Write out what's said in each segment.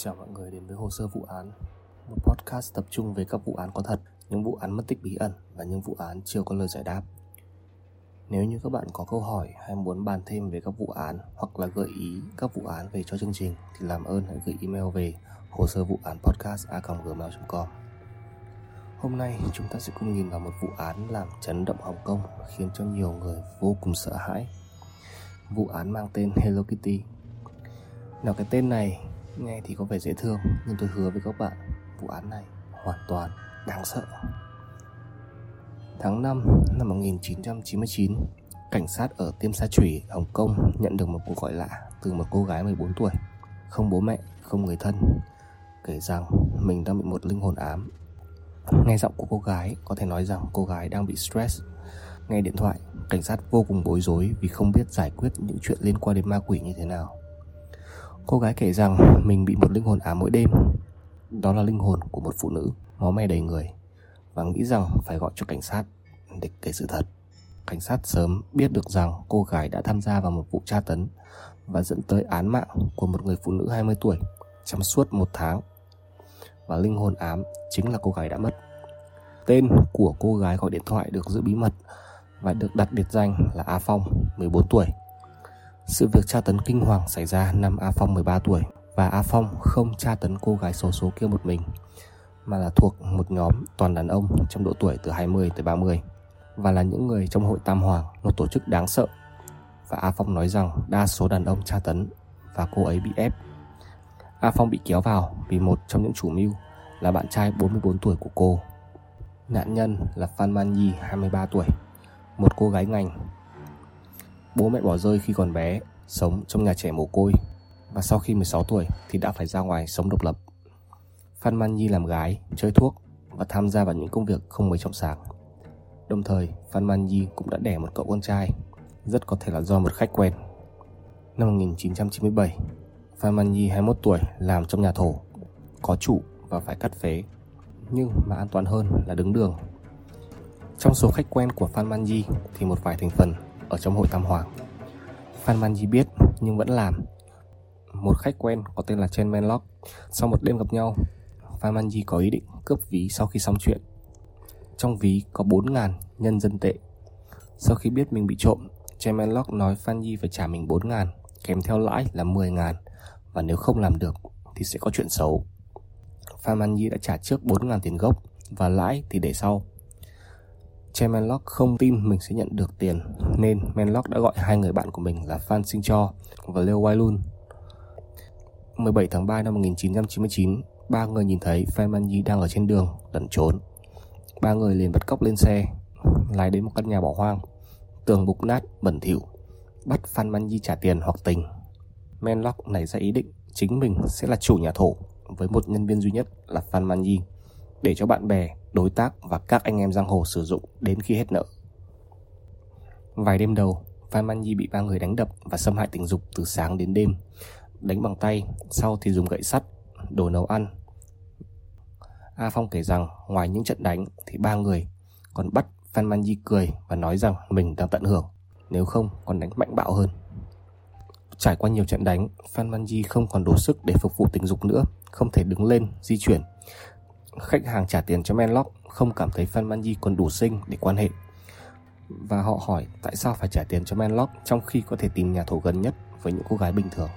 Chào mọi người đến với Hồ sơ vụ án, Một podcast tập trung về các vụ án có thật, Những vụ án mất tích bí ẩn Và những vụ án chưa có lời giải đáp. Nếu như các bạn có câu hỏi Hay muốn bàn thêm về các vụ án Hoặc là gợi ý các vụ án về cho chương trình Thì làm ơn hãy gửi email về Hồ sơ vụ án podcast gmail.com Hôm nay chúng ta sẽ cùng nhìn vào một vụ án làm chấn động Hồng Kông, Khiến cho nhiều người vô cùng sợ hãi. Vụ án mang tên Hello Kitty. Nào, cái tên này Nghe thì có vẻ dễ thương Nhưng tôi hứa với các bạn Vụ án này hoàn toàn đáng sợ. Tháng 5 năm 1999 Cảnh sát ở Tiêm Sa Chủy, Hồng Kông nhận được một cuộc gọi lạ từ một cô gái 14 tuổi. Không bố mẹ, không người thân Kể rằng mình đang bị một linh hồn ám. Nghe giọng của cô gái có thể nói rằng cô gái đang bị stress. Nghe điện thoại, cảnh sát vô cùng bối rối vì không biết giải quyết những chuyện liên quan đến ma quỷ như thế nào. Cô gái kể rằng mình bị một linh hồn ám mỗi đêm. Đó là linh hồn của một phụ nữ máu me đầy người Và nghĩ rằng phải gọi cho cảnh sát để kể sự thật. Cảnh sát sớm biết được rằng cô gái đã tham gia vào một vụ tra tấn Và dẫn tới án mạng của một người phụ nữ 20 tuổi trong suốt một tháng. Và linh hồn ám chính là cô gái đã mất. Tên của cô gái gọi điện thoại được giữ bí mật Và được đặt biệt danh là A Phong, 14 tuổi sự việc tra tấn kinh hoàng xảy ra năm A Phong 13 tuổi và A Phong không tra tấn cô gái xấu số kia một mình mà là thuộc một nhóm toàn đàn ông trong độ tuổi từ 20 tới 30 và là những người trong hội Tam Hoàng, một tổ chức đáng sợ. Và A Phong nói rằng đa số đàn ông tra tấn và cô ấy bị ép. A Phong bị kéo vào vì một trong những chủ mưu là bạn trai 44 tuổi của cô. Nạn nhân là Phan Man Nhi 23 tuổi, một cô gái ngành Bố mẹ bỏ rơi khi còn bé, sống trong nhà trẻ mồ côi và sau khi 16 tuổi thì đã phải ra ngoài sống độc lập. Phan Man Nhi làm gái, chơi thuốc và tham gia vào những công việc không mấy trọng sáng. Đồng thời, Phan Man Nhi cũng đã đẻ một cậu con trai, rất có thể là do một khách quen. Năm 1997, Phan Man Nhi 21 tuổi làm trong nhà thổ, có chủ và phải cắt phế, nhưng mà an toàn hơn là đứng đường. Trong số khách quen của Phan Man Nhi thì một vài thành phần ở trong hội Tam Hoàng. Phan Man Di biết nhưng vẫn làm. Một khách quen có tên là Chen Menlock Sau một đêm gặp nhau, Phan Man Di có ý định cướp ví sau khi xong chuyện. Trong ví có 4.000 nhân dân tệ. Sau khi biết mình bị trộm, Chen Menlock nói Phan Di phải trả mình 4.000 kèm theo lãi là 10.000 và nếu không làm được thì sẽ có chuyện xấu. Phan Man Di đã trả trước 4.000 tiền gốc và lãi thì để sau. Che Manlock không tin mình sẽ nhận được tiền nên Manlock đã gọi hai người bạn của mình là Phan Sinh Cho và Leo Wailun. 17 tháng 3 năm 1999, ba người nhìn thấy Phan Man đang ở trên đường lẩn trốn. Ba người liền bắt cóc lên xe, lái đến một căn nhà bỏ hoang, tường bục nát, bẩn thỉu, bắt Phan Man trả tiền hoặc tình. Manlock nảy ra ý định chính mình sẽ là chủ nhà thổ với một nhân viên duy nhất là Phan Man để cho bạn bè đối tác và các anh em giang hồ sử dụng đến khi hết nợ. Vài đêm đầu, Phan Man Nhi bị ba người đánh đập và xâm hại tình dục từ sáng đến đêm. Đánh bằng tay, sau thì dùng gậy sắt, đồ nấu ăn. A Phong kể rằng ngoài những trận đánh thì ba người còn bắt Phan Man Nhi cười và nói rằng mình đang tận hưởng, nếu không còn đánh mạnh bạo hơn. Trải qua nhiều trận đánh, Phan Man Nhi không còn đủ sức để phục vụ tình dục nữa, không thể đứng lên, di chuyển khách hàng trả tiền cho Menlock không cảm thấy Phan Manji còn đủ sinh để quan hệ. Và họ hỏi tại sao phải trả tiền cho Menlock trong khi có thể tìm nhà thầu gần nhất với những cô gái bình thường.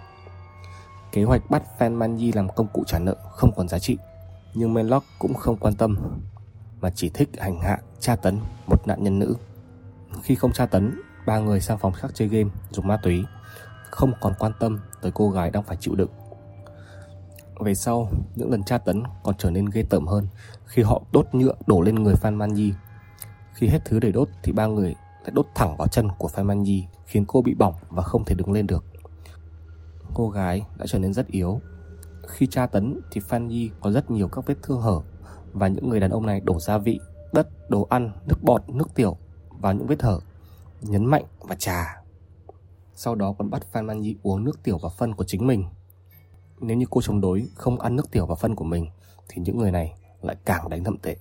Kế hoạch bắt Phan Manji làm công cụ trả nợ không còn giá trị, nhưng Menlock cũng không quan tâm, mà chỉ thích hành hạ, tra tấn một nạn nhân nữ. Khi không tra tấn, ba người sang phòng khác chơi game, dùng ma túy, không còn quan tâm tới cô gái đang phải chịu đựng về sau, những lần tra tấn còn trở nên ghê tởm hơn khi họ đốt nhựa đổ lên người Phan Man Nhi. Khi hết thứ để đốt thì ba người lại đốt thẳng vào chân của Phan Man Nhi khiến cô bị bỏng và không thể đứng lên được. Cô gái đã trở nên rất yếu. Khi tra tấn thì Phan Nhi có rất nhiều các vết thương hở và những người đàn ông này đổ gia vị, đất, đồ ăn, nước bọt, nước tiểu vào những vết hở, nhấn mạnh và trà. Sau đó còn bắt Phan Man Nhi uống nước tiểu và phân của chính mình nếu như cô chống đối không ăn nước tiểu và phân của mình thì những người này lại càng đánh thậm tệ.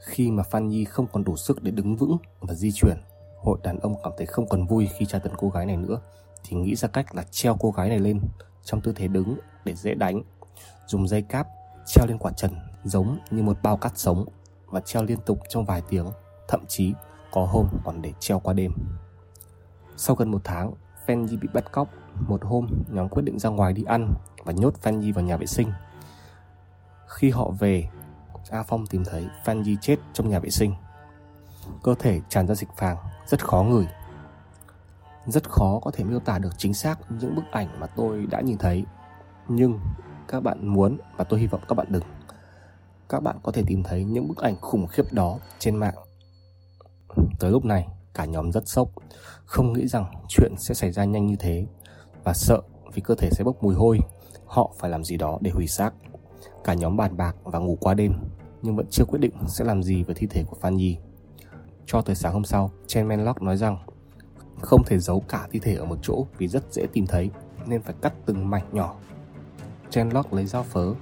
Khi mà Phan Nhi không còn đủ sức để đứng vững và di chuyển, hội đàn ông cảm thấy không còn vui khi tra tấn cô gái này nữa thì nghĩ ra cách là treo cô gái này lên trong tư thế đứng để dễ đánh, dùng dây cáp treo lên quả trần giống như một bao cát sống và treo liên tục trong vài tiếng, thậm chí có hôm còn để treo qua đêm. Sau gần một tháng, Fenji bị bắt cóc. Một hôm, nhóm quyết định ra ngoài đi ăn và nhốt Fenji vào nhà vệ sinh. Khi họ về, A Phong tìm thấy Fenji chết trong nhà vệ sinh. Cơ thể tràn ra dịch vàng, rất khó ngửi. Rất khó có thể miêu tả được chính xác những bức ảnh mà tôi đã nhìn thấy. Nhưng các bạn muốn và tôi hy vọng các bạn đừng. Các bạn có thể tìm thấy những bức ảnh khủng khiếp đó trên mạng. Tới lúc này, cả nhóm rất sốc, không nghĩ rằng chuyện sẽ xảy ra nhanh như thế và sợ vì cơ thể sẽ bốc mùi hôi, họ phải làm gì đó để hủy xác. Cả nhóm bàn bạc và ngủ qua đêm, nhưng vẫn chưa quyết định sẽ làm gì với thi thể của Phan Nhi. Cho tới sáng hôm sau, Chen Menlock nói rằng không thể giấu cả thi thể ở một chỗ vì rất dễ tìm thấy nên phải cắt từng mảnh nhỏ. Chen Lock lấy dao phớ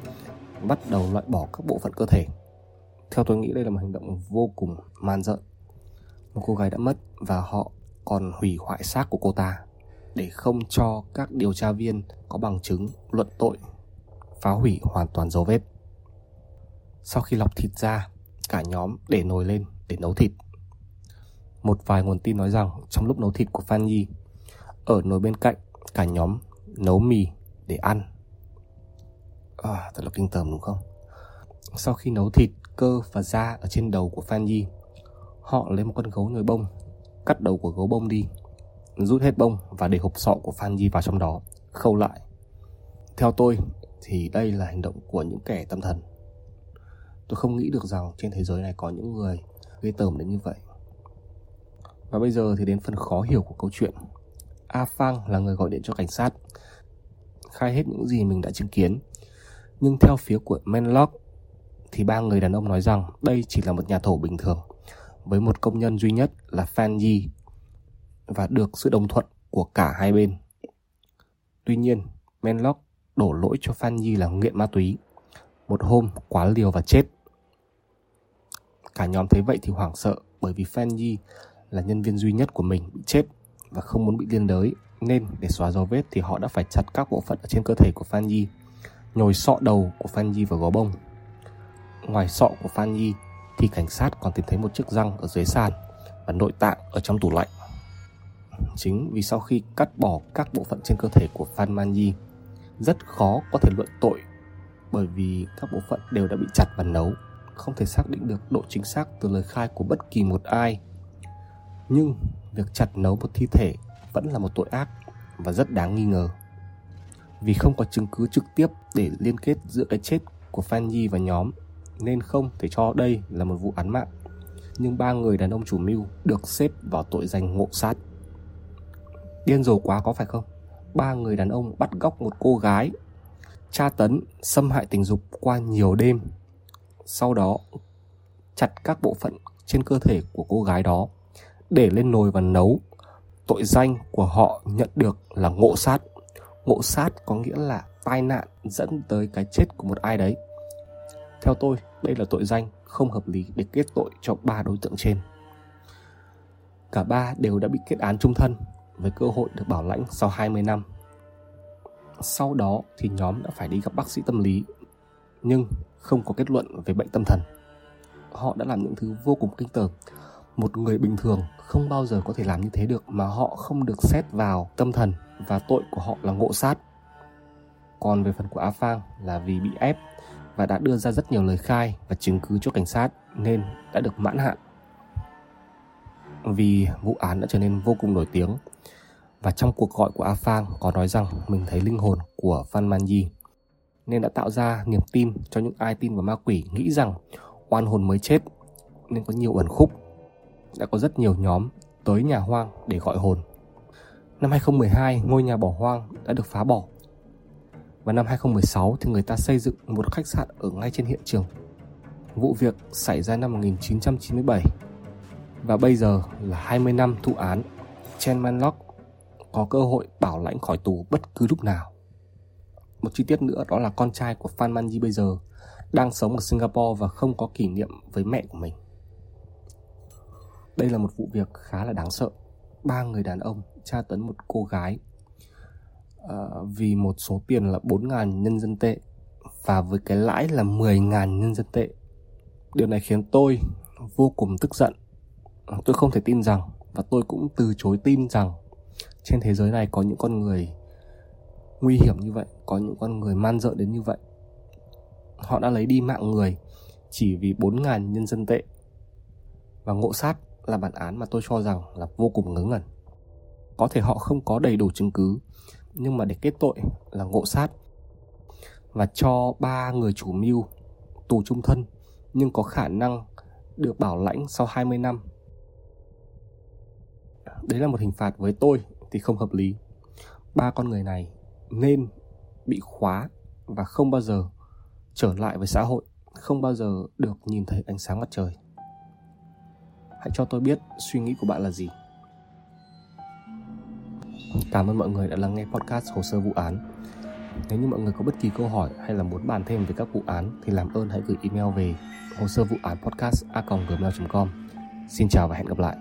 bắt đầu loại bỏ các bộ phận cơ thể. Theo tôi nghĩ đây là một hành động vô cùng man rợn một cô gái đã mất và họ còn hủy hoại xác của cô ta để không cho các điều tra viên có bằng chứng luận tội phá hủy hoàn toàn dấu vết. Sau khi lọc thịt ra, cả nhóm để nồi lên để nấu thịt. Một vài nguồn tin nói rằng trong lúc nấu thịt của Phan Nhi, ở nồi bên cạnh cả nhóm nấu mì để ăn. À, thật là kinh tởm đúng không? Sau khi nấu thịt, cơ và da ở trên đầu của Phan Nhi, họ lấy một con gấu nhồi bông, cắt đầu của gấu bông đi, rút hết bông và để hộp sọ của Phan Di vào trong đó, khâu lại. Theo tôi thì đây là hành động của những kẻ tâm thần. Tôi không nghĩ được rằng trên thế giới này có những người ghê tởm đến như vậy. Và bây giờ thì đến phần khó hiểu của câu chuyện. A Phang là người gọi điện cho cảnh sát, khai hết những gì mình đã chứng kiến. Nhưng theo phía của Menlock thì ba người đàn ông nói rằng đây chỉ là một nhà thổ bình thường với một công nhân duy nhất là Fan Yi và được sự đồng thuận của cả hai bên. Tuy nhiên, Menlock đổ lỗi cho Fan Yi là nghiện ma túy. Một hôm quá liều và chết. Cả nhóm thấy vậy thì hoảng sợ bởi vì Fan Yi là nhân viên duy nhất của mình bị chết và không muốn bị liên đới nên để xóa dấu vết thì họ đã phải chặt các bộ phận ở trên cơ thể của Phan Yi, nhồi sọ đầu của Phan Yi vào gó bông. Ngoài sọ của Phan Yi thì cảnh sát còn tìm thấy một chiếc răng ở dưới sàn và nội tạng ở trong tủ lạnh. Chính vì sau khi cắt bỏ các bộ phận trên cơ thể của Phan Man Yi, rất khó có thể luận tội bởi vì các bộ phận đều đã bị chặt và nấu, không thể xác định được độ chính xác từ lời khai của bất kỳ một ai nhưng việc chặt nấu một thi thể vẫn là một tội ác và rất đáng nghi ngờ. Vì không có chứng cứ trực tiếp để liên kết giữa cái chết của Phan Nhi và nhóm nên không thể cho đây là một vụ án mạng. Nhưng ba người đàn ông chủ mưu được xếp vào tội danh ngộ sát. Điên rồ quá có phải không? Ba người đàn ông bắt góc một cô gái, tra tấn, xâm hại tình dục qua nhiều đêm. Sau đó chặt các bộ phận trên cơ thể của cô gái đó để lên nồi và nấu. Tội danh của họ nhận được là ngộ sát. Ngộ sát có nghĩa là tai nạn dẫn tới cái chết của một ai đấy. Theo tôi, đây là tội danh không hợp lý để kết tội cho ba đối tượng trên. Cả ba đều đã bị kết án trung thân với cơ hội được bảo lãnh sau 20 năm. Sau đó thì nhóm đã phải đi gặp bác sĩ tâm lý nhưng không có kết luận về bệnh tâm thần. Họ đã làm những thứ vô cùng kinh tởm một người bình thường không bao giờ có thể làm như thế được mà họ không được xét vào tâm thần và tội của họ là ngộ sát còn về phần của A Phang là vì bị ép và đã đưa ra rất nhiều lời khai và chứng cứ cho cảnh sát nên đã được mãn hạn. Vì vụ án đã trở nên vô cùng nổi tiếng và trong cuộc gọi của A Phang có nói rằng mình thấy linh hồn của Phan Man Yi nên đã tạo ra niềm tin cho những ai tin vào ma quỷ nghĩ rằng oan hồn mới chết nên có nhiều ẩn khúc đã có rất nhiều nhóm tới nhà hoang để gọi hồn. Năm 2012, ngôi nhà bỏ hoang đã được phá bỏ. Và năm 2016 thì người ta xây dựng một khách sạn ở ngay trên hiện trường. Vụ việc xảy ra năm 1997 và bây giờ là 20 năm thụ án. Chen Manlock có cơ hội bảo lãnh khỏi tù bất cứ lúc nào. Một chi tiết nữa đó là con trai của Phan Manji bây giờ đang sống ở Singapore và không có kỷ niệm với mẹ của mình. Đây là một vụ việc khá là đáng sợ. Ba người đàn ông tra tấn một cô gái uh, vì một số tiền là 4.000 nhân dân tệ và với cái lãi là 10.000 nhân dân tệ. Điều này khiến tôi vô cùng tức giận. Tôi không thể tin rằng và tôi cũng từ chối tin rằng trên thế giới này có những con người nguy hiểm như vậy, có những con người man dợ đến như vậy. Họ đã lấy đi mạng người chỉ vì 4.000 nhân dân tệ. Và ngộ sát là bản án mà tôi cho rằng là vô cùng ngớ ngẩn. Có thể họ không có đầy đủ chứng cứ, nhưng mà để kết tội là ngộ sát và cho ba người chủ mưu tù trung thân nhưng có khả năng được bảo lãnh sau 20 năm. Đấy là một hình phạt với tôi thì không hợp lý. Ba con người này nên bị khóa và không bao giờ trở lại với xã hội, không bao giờ được nhìn thấy ánh sáng mặt trời. Hãy cho tôi biết suy nghĩ của bạn là gì. Cảm ơn mọi người đã lắng nghe podcast hồ sơ vụ án. Nếu như mọi người có bất kỳ câu hỏi hay là muốn bàn thêm về các vụ án thì làm ơn hãy gửi email về hồ sơ vụ án podcast a gmail.com. Xin chào và hẹn gặp lại.